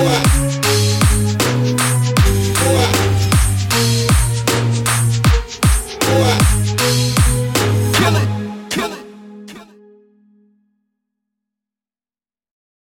Whoa.